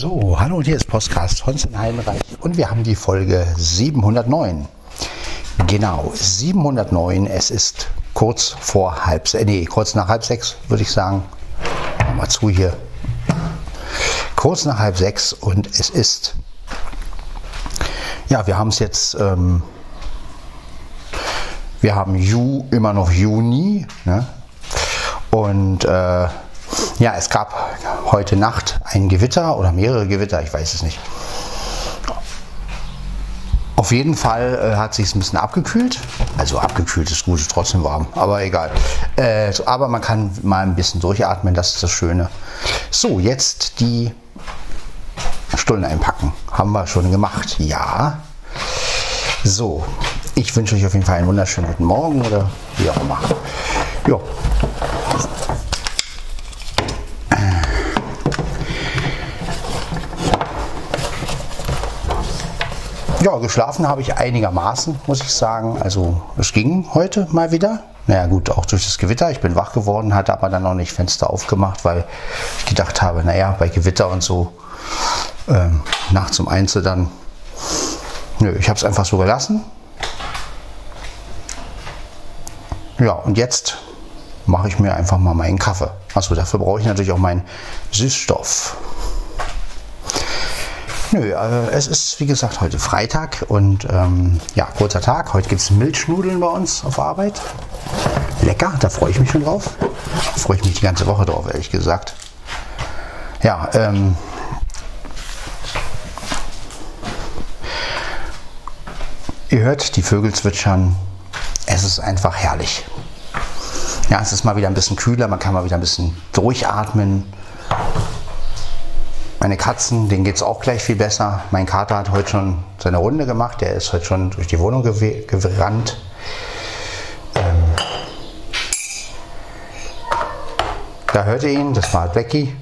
So, hallo hier ist Podcast Honsen Heidenreich und wir haben die Folge 709. Genau, 709. Es ist kurz vor halb, nee, kurz nach halb sechs, würde ich sagen. Mach mal zu hier. Kurz nach halb sechs und es ist, ja, wir haben es jetzt, ähm, wir haben Ju, immer noch Juni, ne? Und äh, ja, es gab heute Nacht ein Gewitter oder mehrere Gewitter, ich weiß es nicht. Auf jeden Fall äh, hat sich ein bisschen abgekühlt. Also abgekühlt ist gut, ist trotzdem warm, aber egal. Äh, aber man kann mal ein bisschen durchatmen, das ist das Schöne. So, jetzt die Stullen einpacken. Haben wir schon gemacht, ja. So, ich wünsche euch auf jeden Fall einen wunderschönen guten Morgen oder wie auch immer. Ja, Ja, geschlafen habe ich einigermaßen, muss ich sagen. Also es ging heute mal wieder. Naja gut, auch durch das Gewitter. Ich bin wach geworden, hatte aber dann noch nicht Fenster aufgemacht, weil ich gedacht habe, naja, bei Gewitter und so ähm, nachts um eins dann. Nö, ich habe es einfach so gelassen. Ja, und jetzt mache ich mir einfach mal meinen Kaffee. Achso, dafür brauche ich natürlich auch meinen Süßstoff. Nö, äh, es ist wie gesagt heute Freitag und ähm, ja, kurzer Tag. Heute gibt es Milchnudeln bei uns auf Arbeit. Lecker, da freue ich mich schon drauf. Da freue ich mich die ganze Woche drauf, ehrlich gesagt. Ja, ähm, ihr hört die Vögel zwitschern. Es ist einfach herrlich. Ja, es ist mal wieder ein bisschen kühler, man kann mal wieder ein bisschen durchatmen. Meine Katzen, denen geht es auch gleich viel besser. Mein Kater hat heute schon seine Runde gemacht. Der ist heute schon durch die Wohnung gerannt. Ähm da hört ihr ihn, das war Becky.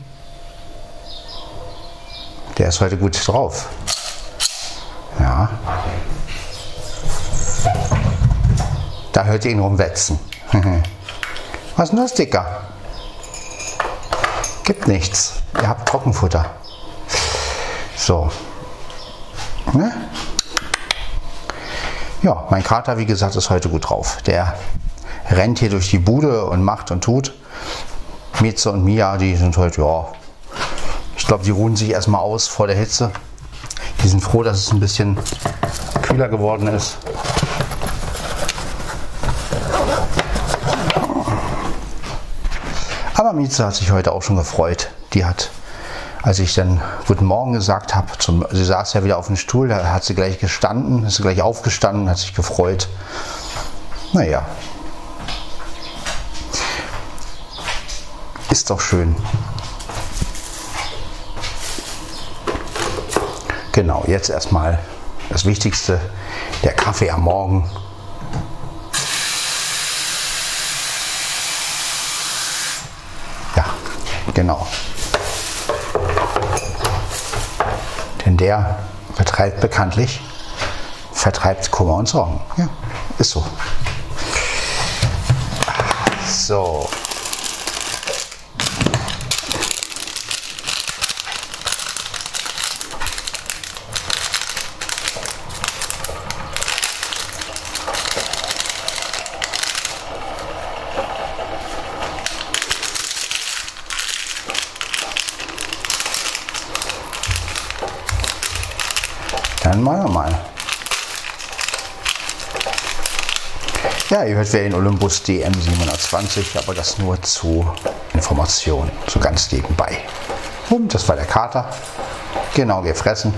Der ist heute gut drauf. Ja. Da hört ihr ihn rumwetzen. Was ist denn das, Dicker? Gibt nichts. Ihr habt Trockenfutter. So. Ne? Ja, mein Kater, wie gesagt, ist heute gut drauf. Der rennt hier durch die Bude und macht und tut. Mieze und Mia, die sind heute, ja, ich glaube, die ruhen sich erstmal aus vor der Hitze. Die sind froh, dass es ein bisschen kühler geworden ist. Aber Mieze hat sich heute auch schon gefreut. Die hat als ich dann Guten Morgen gesagt habe, sie saß ja wieder auf dem Stuhl, da hat sie gleich gestanden, ist gleich aufgestanden, hat sich gefreut. Naja. Ist doch schön. Genau, jetzt erstmal das Wichtigste, der Kaffee am Morgen. Ja, genau. Denn der vertreibt bekanntlich, vertreibt Kummer und Sorgen. Ja, ist so. So. Dann machen wir mal. Ja, ihr hört, wer in Olympus DM720, aber das nur zu Information, so ganz nebenbei. Und das war der Kater. Genau gefressen.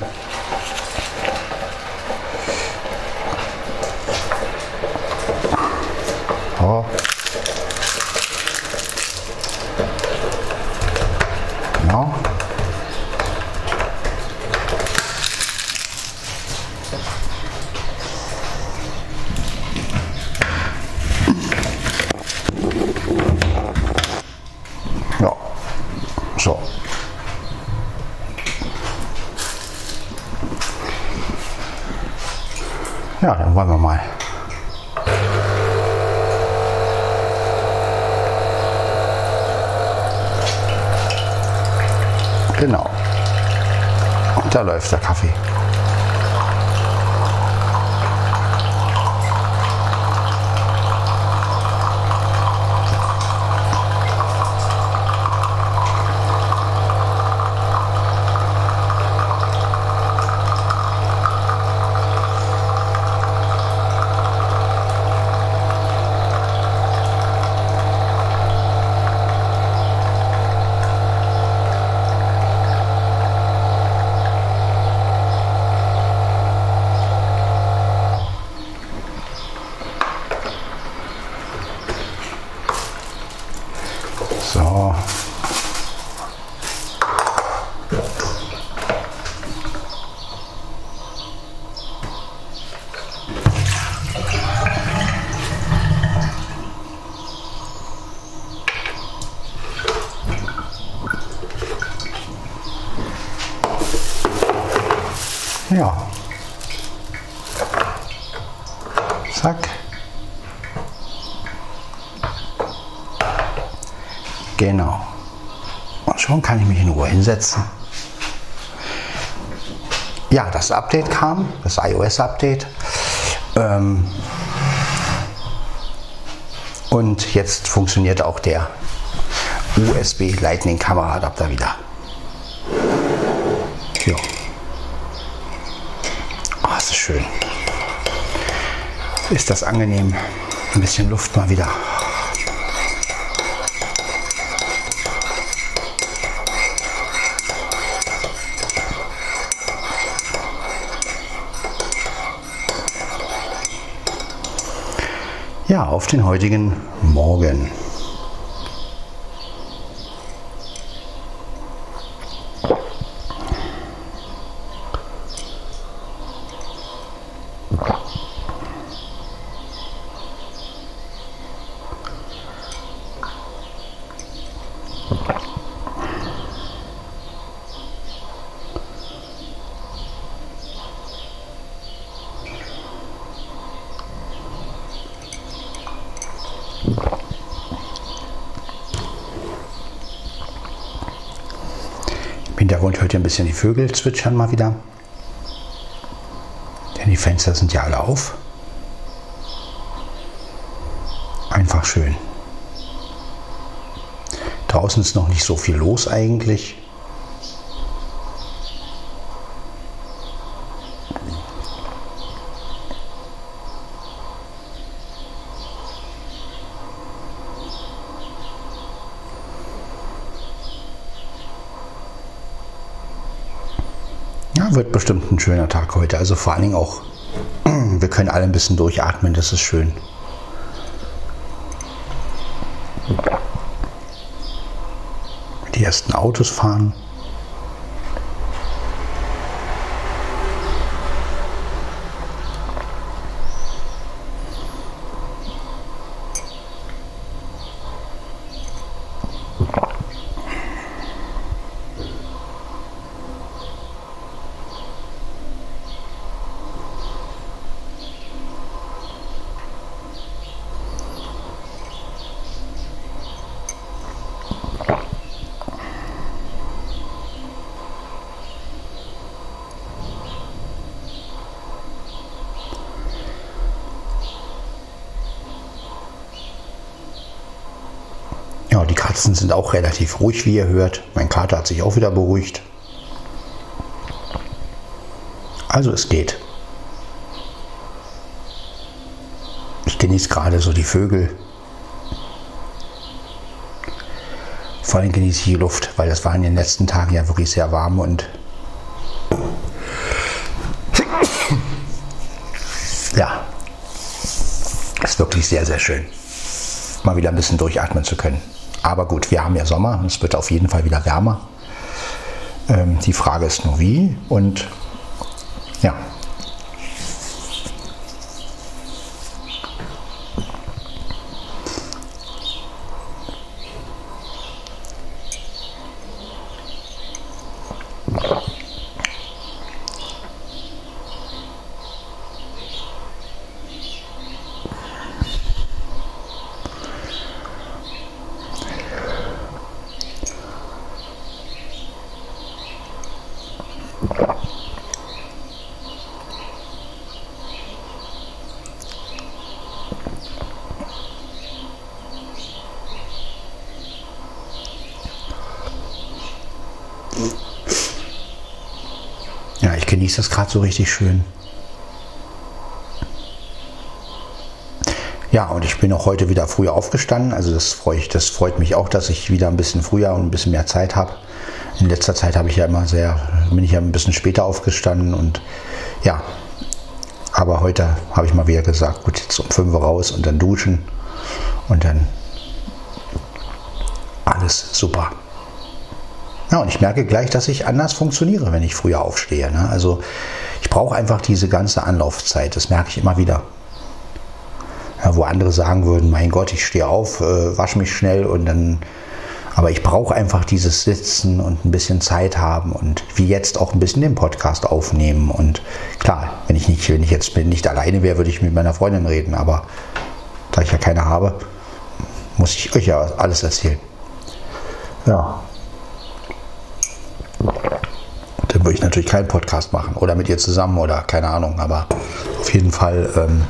Hinsetzen. Ja, das Update kam, das iOS-Update. Ähm und jetzt funktioniert auch der USB Lightning Kameraadapter wieder. Ja. Oh, ist das schön. Ist das angenehm. Ein bisschen Luft mal wieder. Auf den heutigen Morgen. Im Hintergrund hört ihr ein bisschen die Vögel zwitschern mal wieder. Denn die Fenster sind ja alle auf. Einfach schön. Draußen ist noch nicht so viel los eigentlich. Wird bestimmt ein schöner Tag heute. Also vor allen Dingen auch, wir können alle ein bisschen durchatmen, das ist schön. Die ersten Autos fahren. Ja, die Katzen sind auch relativ ruhig, wie ihr hört. Mein Kater hat sich auch wieder beruhigt. Also es geht. Ich genieße gerade so die Vögel. Vor allem genieße ich die Luft, weil das war in den letzten Tagen ja wirklich sehr warm und ja, ist wirklich sehr, sehr schön, mal wieder ein bisschen durchatmen zu können. Aber gut, wir haben ja Sommer es wird auf jeden Fall wieder wärmer. Ähm, die Frage ist nur wie und das gerade so richtig schön. Ja, und ich bin auch heute wieder früher aufgestanden. Also das freut, das freut mich auch, dass ich wieder ein bisschen früher und ein bisschen mehr Zeit habe. In letzter Zeit habe ich ja immer sehr, bin ich ja ein bisschen später aufgestanden und ja, aber heute habe ich mal wieder gesagt, gut, jetzt um 5 Uhr raus und dann duschen und dann alles super. Ja, und ich merke gleich, dass ich anders funktioniere, wenn ich früher aufstehe. Ne? Also ich brauche einfach diese ganze Anlaufzeit, das merke ich immer wieder. Ja, wo andere sagen würden, mein Gott, ich stehe auf, äh, wasche mich schnell und dann aber ich brauche einfach dieses Sitzen und ein bisschen Zeit haben und wie jetzt auch ein bisschen den Podcast aufnehmen. Und klar, wenn ich nicht, wenn ich jetzt nicht alleine wäre, würde ich mit meiner Freundin reden. Aber da ich ja keine habe, muss ich euch ja alles erzählen. Ja. Dann würde ich natürlich keinen Podcast machen oder mit ihr zusammen oder keine Ahnung. Aber auf jeden Fall. Ähm,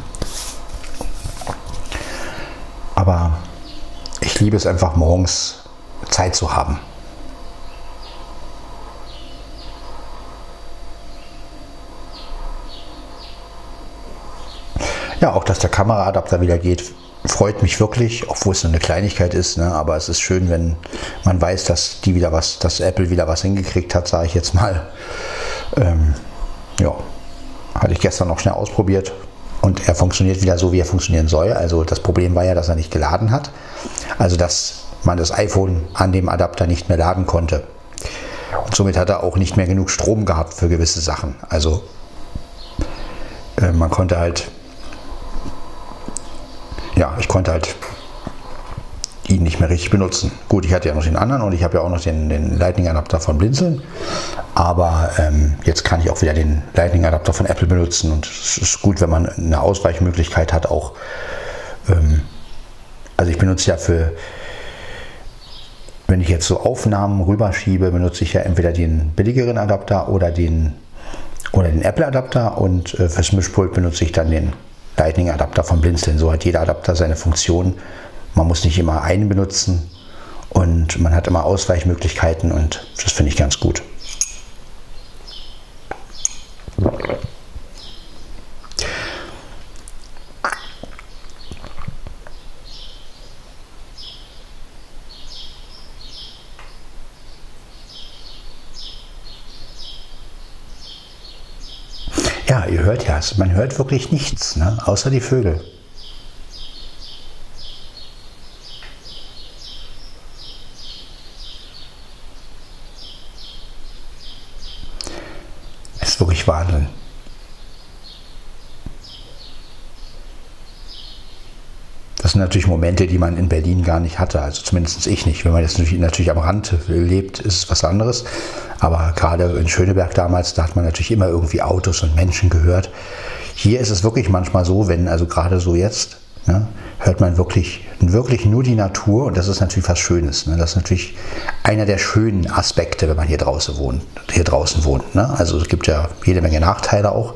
aber ich liebe es einfach morgens Zeit zu haben. Ja, auch dass der Kameraadapter wieder geht, freut mich wirklich, obwohl es eine Kleinigkeit ist. Ne? Aber es ist schön, wenn man weiß, dass die wieder was, dass Apple wieder was hingekriegt hat, sage ich jetzt mal. Ähm, ja, hatte ich gestern noch schnell ausprobiert und er funktioniert wieder so, wie er funktionieren soll. Also das Problem war ja, dass er nicht geladen hat. Also das man das iPhone an dem Adapter nicht mehr laden konnte. Und somit hat er auch nicht mehr genug Strom gehabt für gewisse Sachen. Also äh, man konnte halt, ja, ich konnte halt ihn nicht mehr richtig benutzen. Gut, ich hatte ja noch den anderen und ich habe ja auch noch den, den Lightning-Adapter von Blinzeln. Aber ähm, jetzt kann ich auch wieder den Lightning-Adapter von Apple benutzen und es ist gut, wenn man eine Ausweichmöglichkeit hat auch. Ähm, also ich benutze ja für wenn ich jetzt so Aufnahmen rüberschiebe, benutze ich ja entweder den billigeren Adapter oder den, oder den Apple-Adapter und äh, fürs Mischpult benutze ich dann den Lightning-Adapter von Blinzeln. So hat jeder Adapter seine Funktion. Man muss nicht immer einen benutzen und man hat immer Ausweichmöglichkeiten und das finde ich ganz gut. Ja, ja, man hört wirklich nichts, ne? außer die Vögel. Es ist wirklich Wahnsinn. Das sind natürlich Momente, die man in Berlin gar nicht hatte. Also zumindest ich nicht. Wenn man jetzt natürlich, am Rand lebt, ist es was anderes. Aber gerade in Schöneberg damals, da hat man natürlich immer irgendwie Autos und Menschen gehört. Hier ist es wirklich manchmal so, wenn, also gerade so jetzt, ne, hört man wirklich, wirklich nur die Natur und das ist natürlich was Schönes. Ne? Das ist natürlich einer der schönen Aspekte, wenn man hier draußen wohnt. Hier draußen wohnt ne? Also es gibt ja jede Menge Nachteile auch.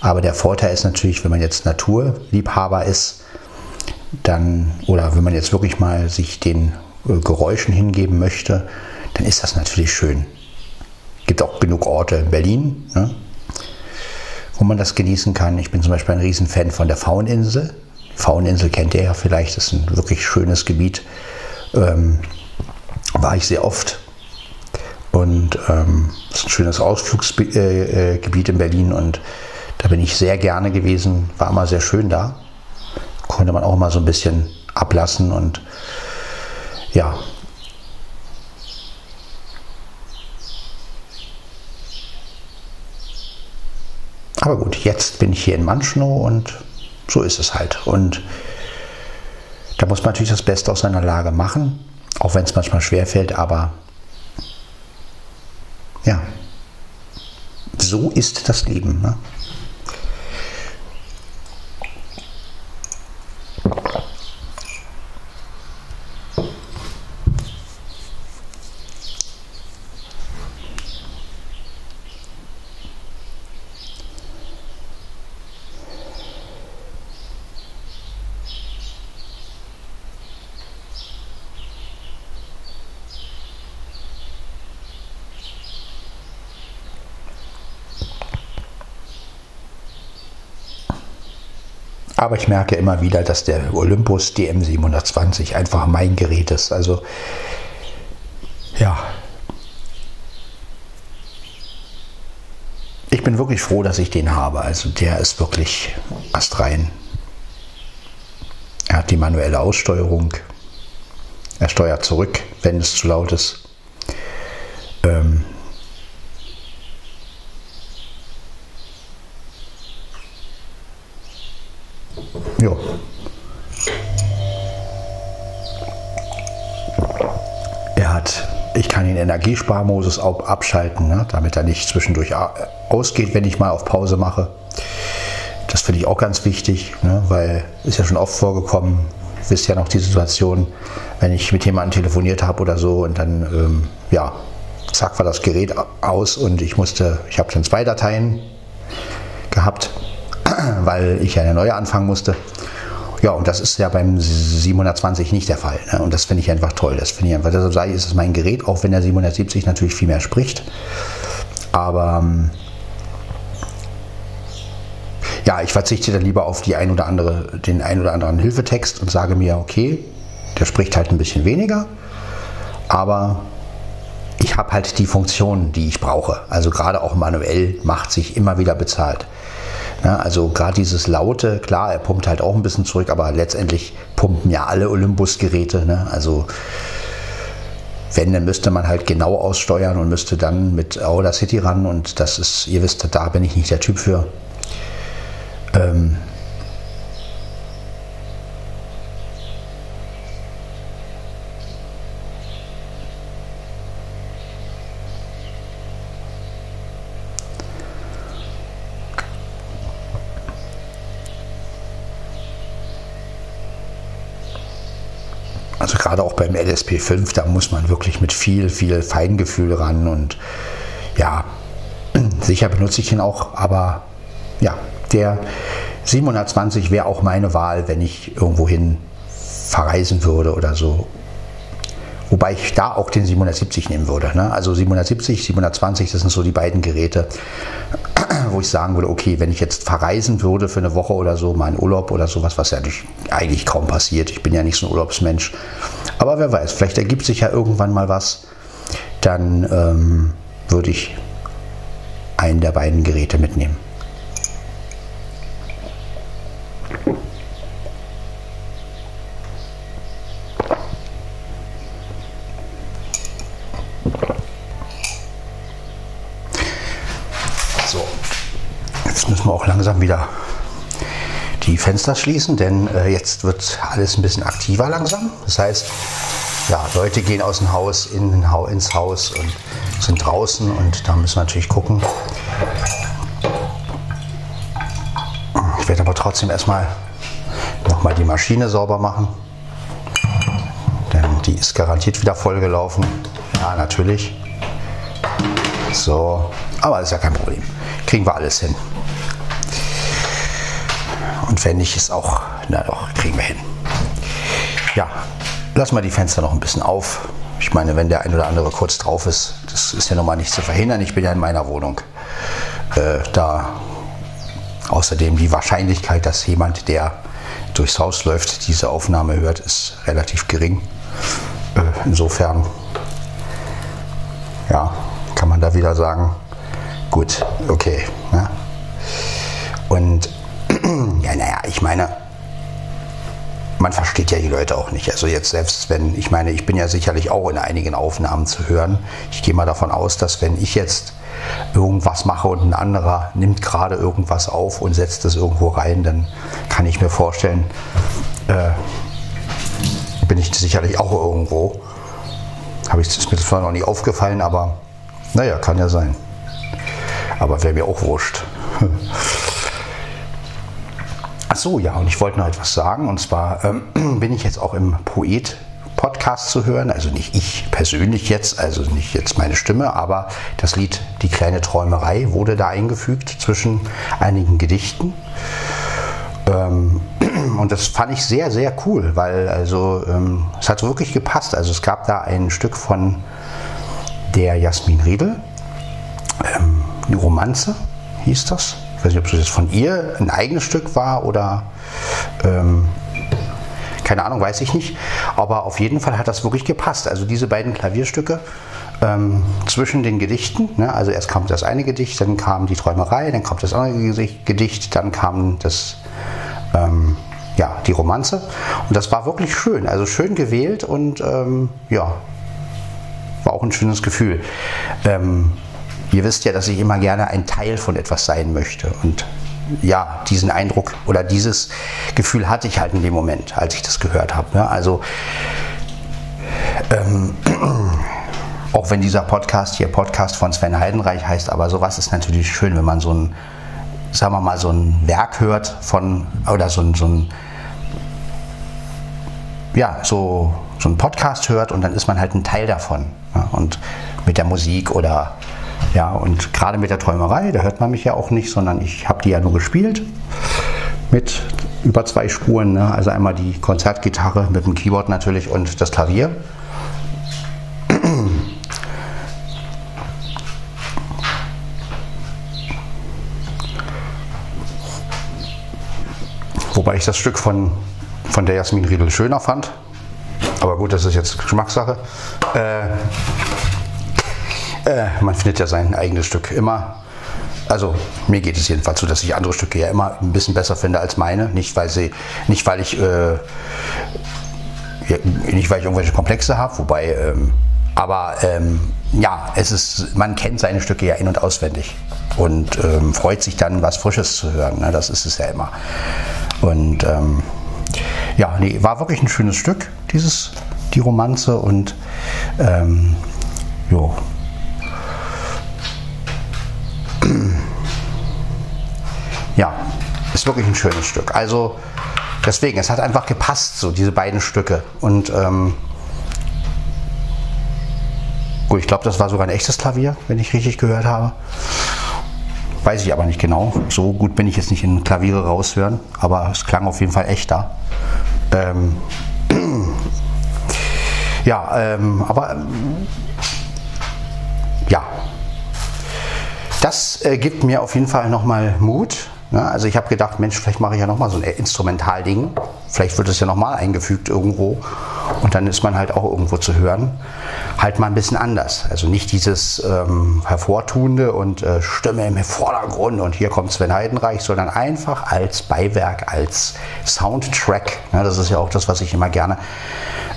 Aber der Vorteil ist natürlich, wenn man jetzt Naturliebhaber ist, dann, oder wenn man jetzt wirklich mal sich den äh, Geräuschen hingeben möchte, dann ist das natürlich schön. Es gibt auch genug Orte in Berlin, ne, wo man das genießen kann. Ich bin zum Beispiel ein Riesenfan von der Fauninsel. Fauninsel kennt ihr ja vielleicht, das ist ein wirklich schönes Gebiet. Ähm, war ich sehr oft. Und ähm, ist ein schönes Ausflugsgebiet äh, äh in Berlin und da bin ich sehr gerne gewesen, war immer sehr schön da konnte man auch mal so ein bisschen ablassen und ja. Aber gut, jetzt bin ich hier in Manschnow und so ist es halt. Und da muss man natürlich das Beste aus seiner Lage machen, auch wenn es manchmal schwer fällt, aber ja, so ist das Leben. Ne? Aber ich merke immer wieder, dass der Olympus DM720 einfach mein Gerät ist. Also ja. Ich bin wirklich froh, dass ich den habe. Also der ist wirklich astrein. Er hat die manuelle Aussteuerung. Er steuert zurück, wenn es zu laut ist. Ähm, Ja. Er hat, ich kann den Energiesparmodus abschalten, ne, damit er nicht zwischendurch ausgeht, wenn ich mal auf Pause mache. Das finde ich auch ganz wichtig, ne, weil ist ja schon oft vorgekommen, wisst ja noch die Situation, wenn ich mit jemandem telefoniert habe oder so und dann, ähm, ja, zack, war das Gerät aus und ich musste, ich habe dann zwei Dateien gehabt weil ich eine neue anfangen musste. Ja, und das ist ja beim 720 nicht der Fall. Ne? Und das finde ich einfach toll. Das finde ich einfach, deshalb sage ich, ist es mein Gerät, auch wenn der 770 natürlich viel mehr spricht. Aber ähm, ja, ich verzichte dann lieber auf die ein oder andere, den ein oder anderen Hilfetext und sage mir, okay, der spricht halt ein bisschen weniger, aber ich habe halt die Funktionen, die ich brauche. Also gerade auch manuell macht sich immer wieder bezahlt. Ja, also gerade dieses Laute, klar, er pumpt halt auch ein bisschen zurück, aber letztendlich pumpen ja alle Olympus-Geräte. Ne? Also wenn, dann müsste man halt genau aussteuern und müsste dann mit Audacity ran und das ist, ihr wisst, da bin ich nicht der Typ für. Ähm, gerade auch beim LSP5, da muss man wirklich mit viel, viel Feingefühl ran und ja, sicher benutze ich ihn auch, aber ja, der 720 wäre auch meine Wahl, wenn ich irgendwohin verreisen würde oder so. Wobei ich da auch den 770 nehmen würde. Ne? Also 770, 720, das sind so die beiden Geräte, wo ich sagen würde, okay, wenn ich jetzt verreisen würde für eine Woche oder so, in Urlaub oder sowas, was ja eigentlich kaum passiert. Ich bin ja nicht so ein Urlaubsmensch. Aber wer weiß, vielleicht ergibt sich ja irgendwann mal was. Dann ähm, würde ich einen der beiden Geräte mitnehmen. Fenster schließen, denn äh, jetzt wird alles ein bisschen aktiver langsam. Das heißt, ja, Leute gehen aus dem Haus in, ins Haus und sind draußen und da müssen wir natürlich gucken. Ich werde aber trotzdem erstmal nochmal die Maschine sauber machen, denn die ist garantiert wieder vollgelaufen. Ja, natürlich. So, aber ist ja kein Problem. Kriegen wir alles hin. Und wenn nicht, ist auch, na doch, kriegen wir hin. Ja, lassen wir die Fenster noch ein bisschen auf. Ich meine, wenn der ein oder andere kurz drauf ist, das ist ja nochmal nicht zu verhindern. Ich bin ja in meiner Wohnung. Äh, da außerdem die Wahrscheinlichkeit, dass jemand, der durchs Haus läuft, diese Aufnahme hört, ist relativ gering. Äh, insofern, ja, kann man da wieder sagen, gut, okay. Ne? Und ja, naja, ich meine, man versteht ja die Leute auch nicht. Also jetzt selbst wenn, ich meine, ich bin ja sicherlich auch in einigen Aufnahmen zu hören. Ich gehe mal davon aus, dass wenn ich jetzt irgendwas mache und ein anderer nimmt gerade irgendwas auf und setzt es irgendwo rein, dann kann ich mir vorstellen, äh, bin ich sicherlich auch irgendwo. Habe ich ist mir zwar noch nie aufgefallen, aber naja, kann ja sein. Aber wäre mir auch wurscht. Ach so, ja, und ich wollte noch etwas sagen. Und zwar ähm, bin ich jetzt auch im Poet Podcast zu hören. Also nicht ich persönlich jetzt, also nicht jetzt meine Stimme, aber das Lied Die kleine Träumerei wurde da eingefügt zwischen einigen Gedichten. Ähm, und das fand ich sehr, sehr cool, weil also ähm, es hat wirklich gepasst. Also es gab da ein Stück von der Jasmin Riedel, ähm, die Romanze hieß das Ich weiß nicht, ob das von ihr ein eigenes Stück war oder ähm, keine Ahnung, weiß ich nicht. Aber auf jeden Fall hat das wirklich gepasst. Also diese beiden Klavierstücke ähm, zwischen den Gedichten. Ne? Also erst kam das eine Gedicht, dann kam die Träumerei, dann kam das andere Gedicht, dann kam das ähm, ja, die Romanze. Und das war wirklich schön, also schön gewählt und ähm, ja, war auch ein schönes Gefühl. Ähm, ihr wisst ja, dass ich immer gerne ein Teil von etwas sein möchte. Und ja, diesen Eindruck oder dieses Gefühl hatte ich halt in dem Moment, als ich das gehört habe. Ne? Also ähm, auch wenn dieser Podcast hier Podcast von Sven Heidenreich heißt, aber sowas ist natürlich schön, wenn man so ein, sagen wir mal, so ein Werk hört von, oder so ein, so ein ja, so, so einen Podcast hört und dann ist man halt ein Teil davon. Ja, und mit der Musik oder ja, und gerade mit der Träumerei, da hört man mich ja auch nicht, sondern ich habe die ja nur gespielt mit über zwei Spuren. Ne? Also einmal die Konzertgitarre mit dem Keyboard natürlich und das Klavier. Wobei ich das Stück von von der Jasmin Riedel schöner fand. Aber gut, das ist jetzt Geschmackssache. Äh, äh, man findet ja sein eigenes Stück immer. Also mir geht es jedenfalls so, dass ich andere Stücke ja immer ein bisschen besser finde als meine. Nicht weil sie, nicht weil ich, äh, nicht weil ich irgendwelche Komplexe habe, wobei, ähm, aber ähm, ja, es ist, man kennt seine Stücke ja in und auswendig und ähm, freut sich dann, was Frisches zu hören. Ne? Das ist es ja immer. Und ähm, ja, nee, war wirklich ein schönes Stück, dieses, die Romanze und ähm, jo. Ist wirklich ein schönes Stück. Also deswegen, es hat einfach gepasst, so diese beiden Stücke. Und ähm, gut, ich glaube, das war sogar ein echtes Klavier, wenn ich richtig gehört habe. Weiß ich aber nicht genau. So gut bin ich jetzt nicht in Klaviere raushören, aber es klang auf jeden Fall echter. Ähm, ja, ähm, aber ähm, ja, das äh, gibt mir auf jeden Fall nochmal Mut. Ne? Also ich habe gedacht, Mensch, vielleicht mache ich ja nochmal so ein Instrumentalding. Vielleicht wird es ja nochmal eingefügt irgendwo und dann ist man halt auch irgendwo zu hören. Halt mal ein bisschen anders. Also nicht dieses ähm, Hervortuende und äh, Stimme im Vordergrund und hier kommt Sven Heidenreich, sondern einfach als Beiwerk, als Soundtrack. Ja, das ist ja auch das, was ich immer gerne,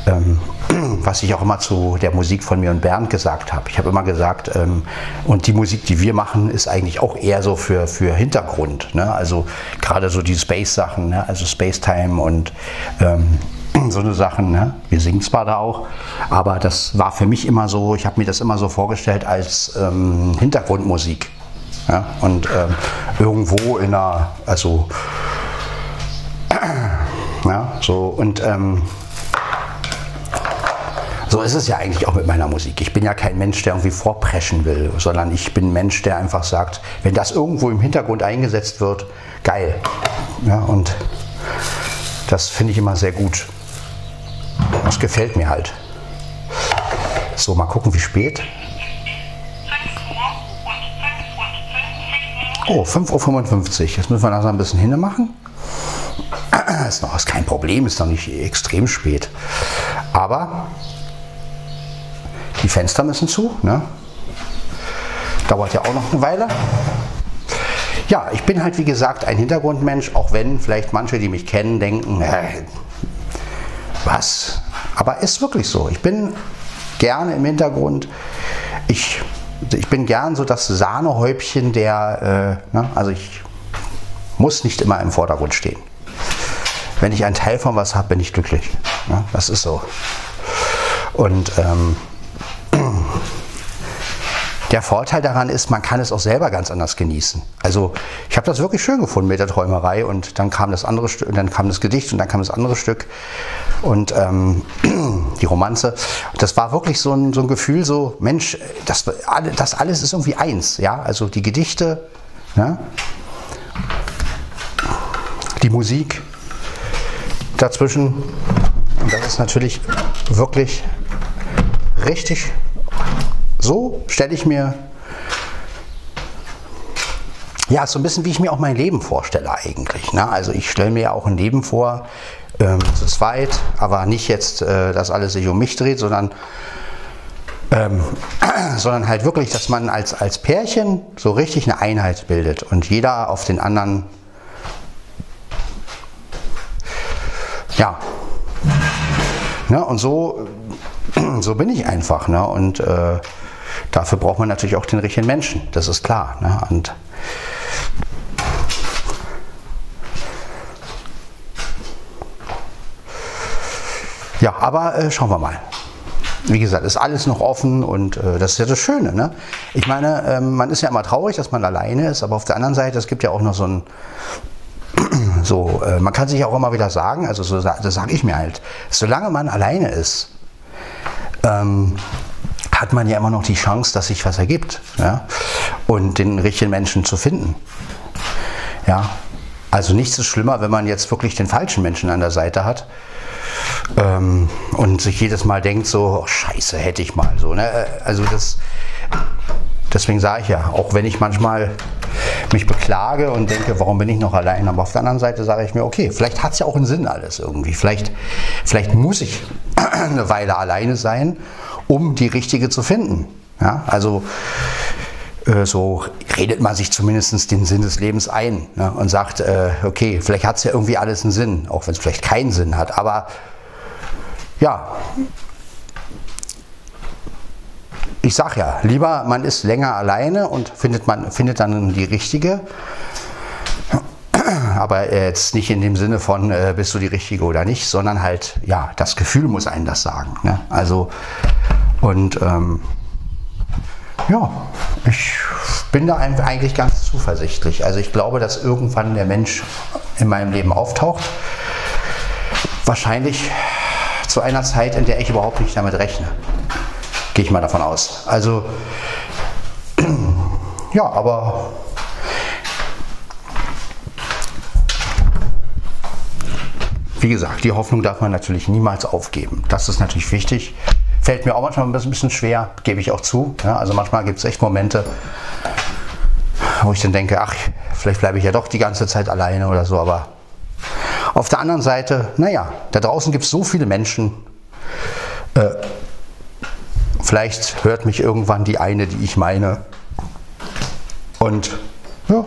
ähm, was ich auch immer zu der Musik von mir und Bernd gesagt habe. Ich habe immer gesagt, ähm, und die Musik, die wir machen, ist eigentlich auch eher so für, für Hintergrund. Ne? Also gerade so die Space-Sachen, ne? also Space Time und ähm, so eine Sachen. Ne? Wir singen zwar da auch, aber das war für mich immer so, ich habe mir das immer so vorgestellt als ähm, Hintergrundmusik. Ja? Und ähm, irgendwo in einer, also, ja, so und ähm, so ist es ja eigentlich auch mit meiner Musik. Ich bin ja kein Mensch, der irgendwie vorpreschen will, sondern ich bin ein Mensch, der einfach sagt, wenn das irgendwo im Hintergrund eingesetzt wird, geil. Ja, und das finde ich immer sehr gut. Das gefällt mir halt. So, mal gucken, wie spät. Oh, 5.55 Uhr. Jetzt müssen wir langsam ein bisschen hinne machen. Ist noch ist kein Problem, ist noch nicht extrem spät. Aber die Fenster müssen zu. Ne? Dauert ja auch noch eine Weile. Ja, ich bin halt wie gesagt ein Hintergrundmensch, auch wenn vielleicht manche, die mich kennen, denken, äh, was? Aber ist wirklich so. Ich bin gerne im Hintergrund. Ich, ich bin gern so das Sahnehäubchen der, äh, ne? also ich muss nicht immer im Vordergrund stehen. Wenn ich einen Teil von was habe, bin ich glücklich. Ne? Das ist so. Und ähm, der Vorteil daran ist, man kann es auch selber ganz anders genießen. Also ich habe das wirklich schön gefunden mit der Träumerei und dann kam das andere Stück, dann kam das Gedicht und dann kam das andere Stück und ähm, die Romanze. Das war wirklich so ein, so ein Gefühl, so Mensch, das, das alles ist irgendwie eins. Ja, also die Gedichte, ne? die Musik dazwischen. Und das ist natürlich wirklich richtig so stelle ich mir Ja, so ein bisschen wie ich mir auch mein Leben vorstelle eigentlich. Ne? Also ich stelle mir ja auch ein Leben vor, ähm, zu zweit, aber nicht jetzt, äh, dass alles sich um mich dreht, sondern, ähm, sondern halt wirklich, dass man als, als Pärchen so richtig eine Einheit bildet und jeder auf den anderen, ja, ne? und so, so bin ich einfach. Ne? Und äh, dafür braucht man natürlich auch den richtigen Menschen, das ist klar. Ne? Und Ja, aber äh, schauen wir mal. Wie gesagt, ist alles noch offen und äh, das ist ja das Schöne. Ne? Ich meine, ähm, man ist ja immer traurig, dass man alleine ist, aber auf der anderen Seite, es gibt ja auch noch so ein, so, äh, man kann sich auch immer wieder sagen, also so, das sage ich mir halt, solange man alleine ist, ähm, hat man ja immer noch die Chance, dass sich was ergibt ja? und den richtigen Menschen zu finden. Ja, also nichts ist schlimmer, wenn man jetzt wirklich den falschen Menschen an der Seite hat ähm, und sich jedes Mal denkt so, oh, scheiße, hätte ich mal so. Ne? Also das, deswegen sage ich ja, auch wenn ich manchmal mich beklage und denke, warum bin ich noch allein, aber auf der anderen Seite sage ich mir, okay, vielleicht hat es ja auch einen Sinn alles irgendwie. Vielleicht, vielleicht muss ich eine Weile alleine sein, um die richtige zu finden. Ja? Also äh, so redet man sich zumindest den Sinn des Lebens ein ne? und sagt, äh, okay, vielleicht hat es ja irgendwie alles einen Sinn, auch wenn es vielleicht keinen Sinn hat, aber ja, ich sag ja, lieber man ist länger alleine und findet, man, findet dann die richtige, aber jetzt nicht in dem Sinne von, äh, bist du die Richtige oder nicht, sondern halt, ja, das Gefühl muss einen das sagen. Ne? Also, und ähm, ja, ich bin da eigentlich ganz zuversichtlich. Also ich glaube, dass irgendwann der Mensch in meinem Leben auftaucht. Wahrscheinlich zu einer Zeit, in der ich überhaupt nicht damit rechne. Gehe ich mal davon aus. Also, ja, aber wie gesagt, die Hoffnung darf man natürlich niemals aufgeben. Das ist natürlich wichtig. Fällt mir auch manchmal ein bisschen schwer, gebe ich auch zu. Ja, also manchmal gibt es echt Momente, wo ich dann denke, ach, vielleicht bleibe ich ja doch die ganze Zeit alleine oder so, aber auf der anderen Seite, naja, da draußen gibt es so viele Menschen. Äh, vielleicht hört mich irgendwann die eine, die ich meine. Und ja.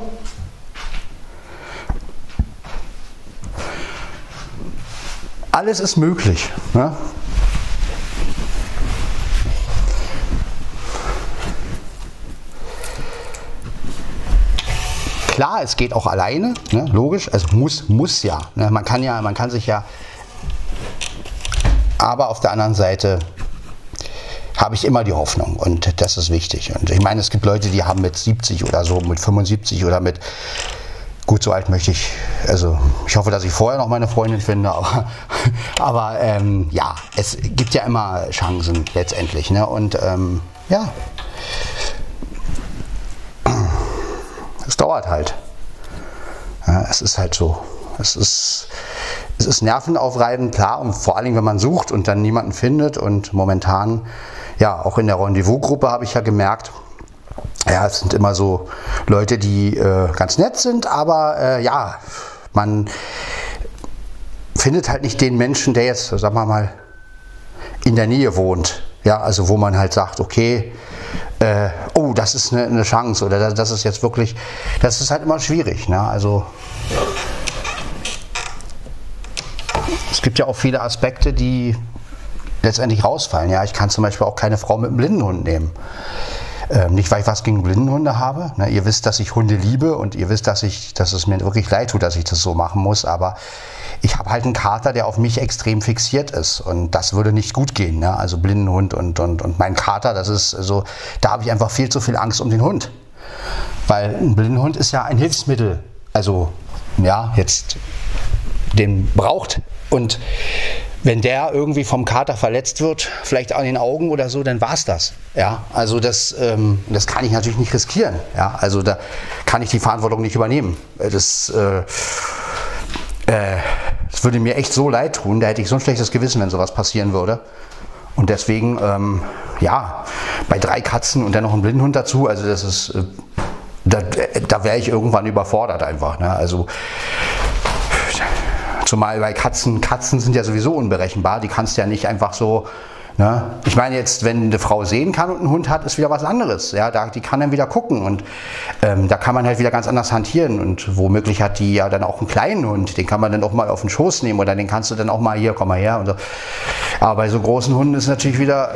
Alles ist möglich. Ne? Klar, es geht auch alleine, ne, logisch, also muss, muss ja. Ne, man kann ja, man kann sich ja, aber auf der anderen Seite habe ich immer die Hoffnung und das ist wichtig. Und ich meine, es gibt Leute, die haben mit 70 oder so, mit 75 oder mit, gut, so alt möchte ich, also ich hoffe, dass ich vorher noch meine Freundin finde, aber, aber ähm, ja, es gibt ja immer Chancen letztendlich. Ne? Und ähm, ja, es dauert halt. Ja, es ist halt so. Es ist, es ist nervenaufreibend, klar, und vor Dingen, wenn man sucht und dann niemanden findet. Und momentan, ja, auch in der Rendezvous-Gruppe habe ich ja gemerkt, ja, es sind immer so Leute, die äh, ganz nett sind, aber äh, ja, man findet halt nicht den Menschen, der jetzt, sagen wir mal, in der Nähe wohnt. Ja, also wo man halt sagt, okay, äh, oh, das ist eine, eine, Chance oder das, das, ist jetzt wirklich, das ist halt immer schwierig. Ne? Also es gibt ja auch viele Aspekte, die letztendlich rausfallen. Ja, ich kann zum Beispiel auch keine Frau mit einem Blindenhund nehmen. Ähm, nicht, weil ich was gegen Blindenhunde habe. Ne? Ihr wisst, dass ich Hunde liebe und ihr wisst, dass, ich, dass es mir wirklich leid tut, dass ich das so machen muss. Aber ich habe halt einen Kater, der auf mich extrem fixiert ist. Und das würde nicht gut gehen. Ne? Also Blindenhund und, und, und mein Kater, das ist so, da habe ich einfach viel zu viel Angst um den Hund. Weil ein Blindenhund ist ja ein Hilfsmittel. Also, ja, jetzt den braucht. Und wenn der irgendwie vom Kater verletzt wird, vielleicht an den Augen oder so, dann war es das. Ja, also das, ähm, das kann ich natürlich nicht riskieren. Ja, also da kann ich die Verantwortung nicht übernehmen. Das, äh, äh, das würde mir echt so leid tun. Da hätte ich so ein schlechtes Gewissen, wenn sowas passieren würde. Und deswegen, ähm, ja, bei drei Katzen und dann noch ein Blindenhund dazu, also das ist, äh, da, da wäre ich irgendwann überfordert einfach. Ne? Also zumal bei Katzen, Katzen sind ja sowieso unberechenbar, die kannst du ja nicht einfach so Ne? Ich meine jetzt, wenn eine Frau sehen kann und einen Hund hat, ist wieder was anderes. Ja, da, die kann dann wieder gucken und ähm, da kann man halt wieder ganz anders hantieren und womöglich hat die ja dann auch einen kleinen Hund, den kann man dann auch mal auf den Schoß nehmen oder den kannst du dann auch mal hier, komm mal her und so. Aber bei so großen Hunden ist natürlich wieder,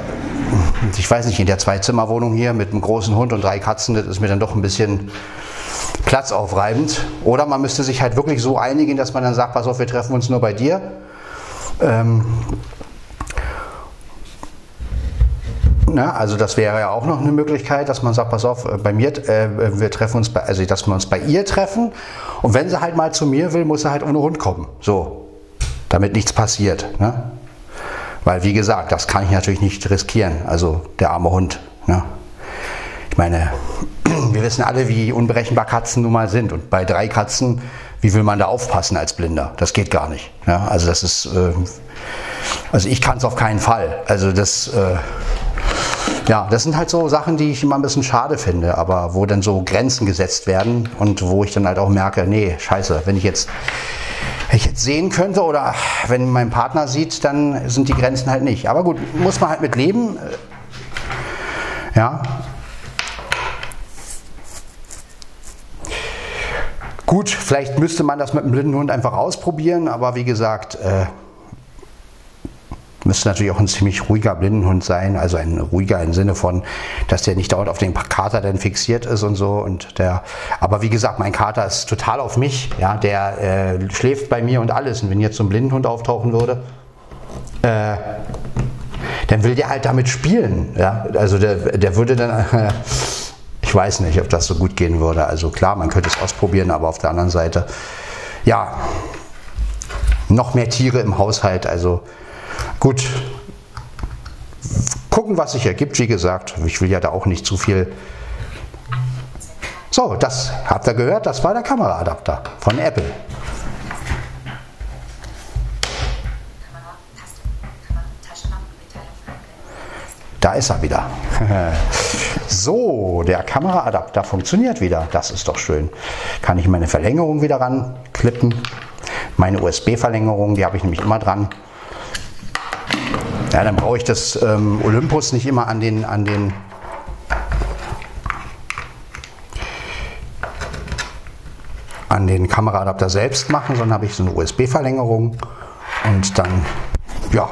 ich weiß nicht, in der Zwei-Zimmer-Wohnung hier mit einem großen Hund und drei Katzen, das ist mir dann doch ein bisschen platzaufreibend. Oder man müsste sich halt wirklich so einigen, dass man dann sagt, pass auf, wir treffen uns nur bei dir. Ähm, Ne? Also das wäre ja auch noch eine Möglichkeit, dass man sagt, pass auf, äh, bei mir, äh, wir treffen uns, bei, also dass wir uns bei ihr treffen und wenn sie halt mal zu mir will, muss sie halt ohne Hund kommen. So, damit nichts passiert. Ne? Weil wie gesagt, das kann ich natürlich nicht riskieren. Also der arme Hund. Ne? Ich meine, wir wissen alle, wie unberechenbar Katzen nun mal sind. Und bei drei Katzen, wie will man da aufpassen als Blinder? Das geht gar nicht. Ja? Also das ist, äh, also ich kann es auf keinen Fall. Also das, äh, ja, das sind halt so Sachen, die ich immer ein bisschen schade finde, aber wo dann so Grenzen gesetzt werden und wo ich dann halt auch merke, nee, scheiße, wenn ich jetzt, wenn ich jetzt sehen könnte oder wenn mein Partner sieht, dann sind die Grenzen halt nicht. Aber gut, muss man halt mit leben. Ja. Gut, vielleicht müsste man das mit einem blinden Hund einfach ausprobieren, aber wie gesagt, äh, müsste natürlich auch ein ziemlich ruhiger Blindenhund sein, also ein ruhiger im Sinne von, dass der nicht dauernd auf den Kater dann fixiert ist und so. Und der, aber wie gesagt, mein Kater ist total auf mich, ja, der äh, schläft bei mir und alles. Und wenn jetzt so ein Blindenhund auftauchen würde, äh, dann will der halt damit spielen, ja. Also der, der würde dann, äh, ich weiß nicht, ob das so gut gehen würde. Also klar, man könnte es ausprobieren, aber auf der anderen Seite, ja, noch mehr Tiere im Haushalt, also Gut, gucken, was sich ergibt. Wie gesagt, ich will ja da auch nicht zu viel. So, das habt ihr gehört, das war der Kameraadapter von Apple. Da ist er wieder. so, der Kameraadapter funktioniert wieder. Das ist doch schön. Kann ich meine Verlängerung wieder ranklippen. Meine USB-Verlängerung, die habe ich nämlich immer dran. Ja, dann brauche ich das ähm, Olympus nicht immer an den, an den an den Kameraadapter selbst machen, sondern habe ich so eine USB-Verlängerung und dann, ja.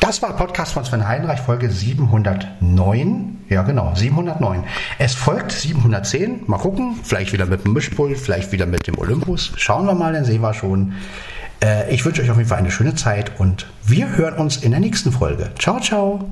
Das war Podcast von Sven Heinreich, Folge 709. Ja, genau, 709. Es folgt 710. Mal gucken, vielleicht wieder mit dem Mischpult, vielleicht wieder mit dem Olympus. Schauen wir mal, dann sehen wir schon. Äh, ich wünsche euch auf jeden Fall eine schöne Zeit und wir hören uns in der nächsten Folge. Ciao, ciao.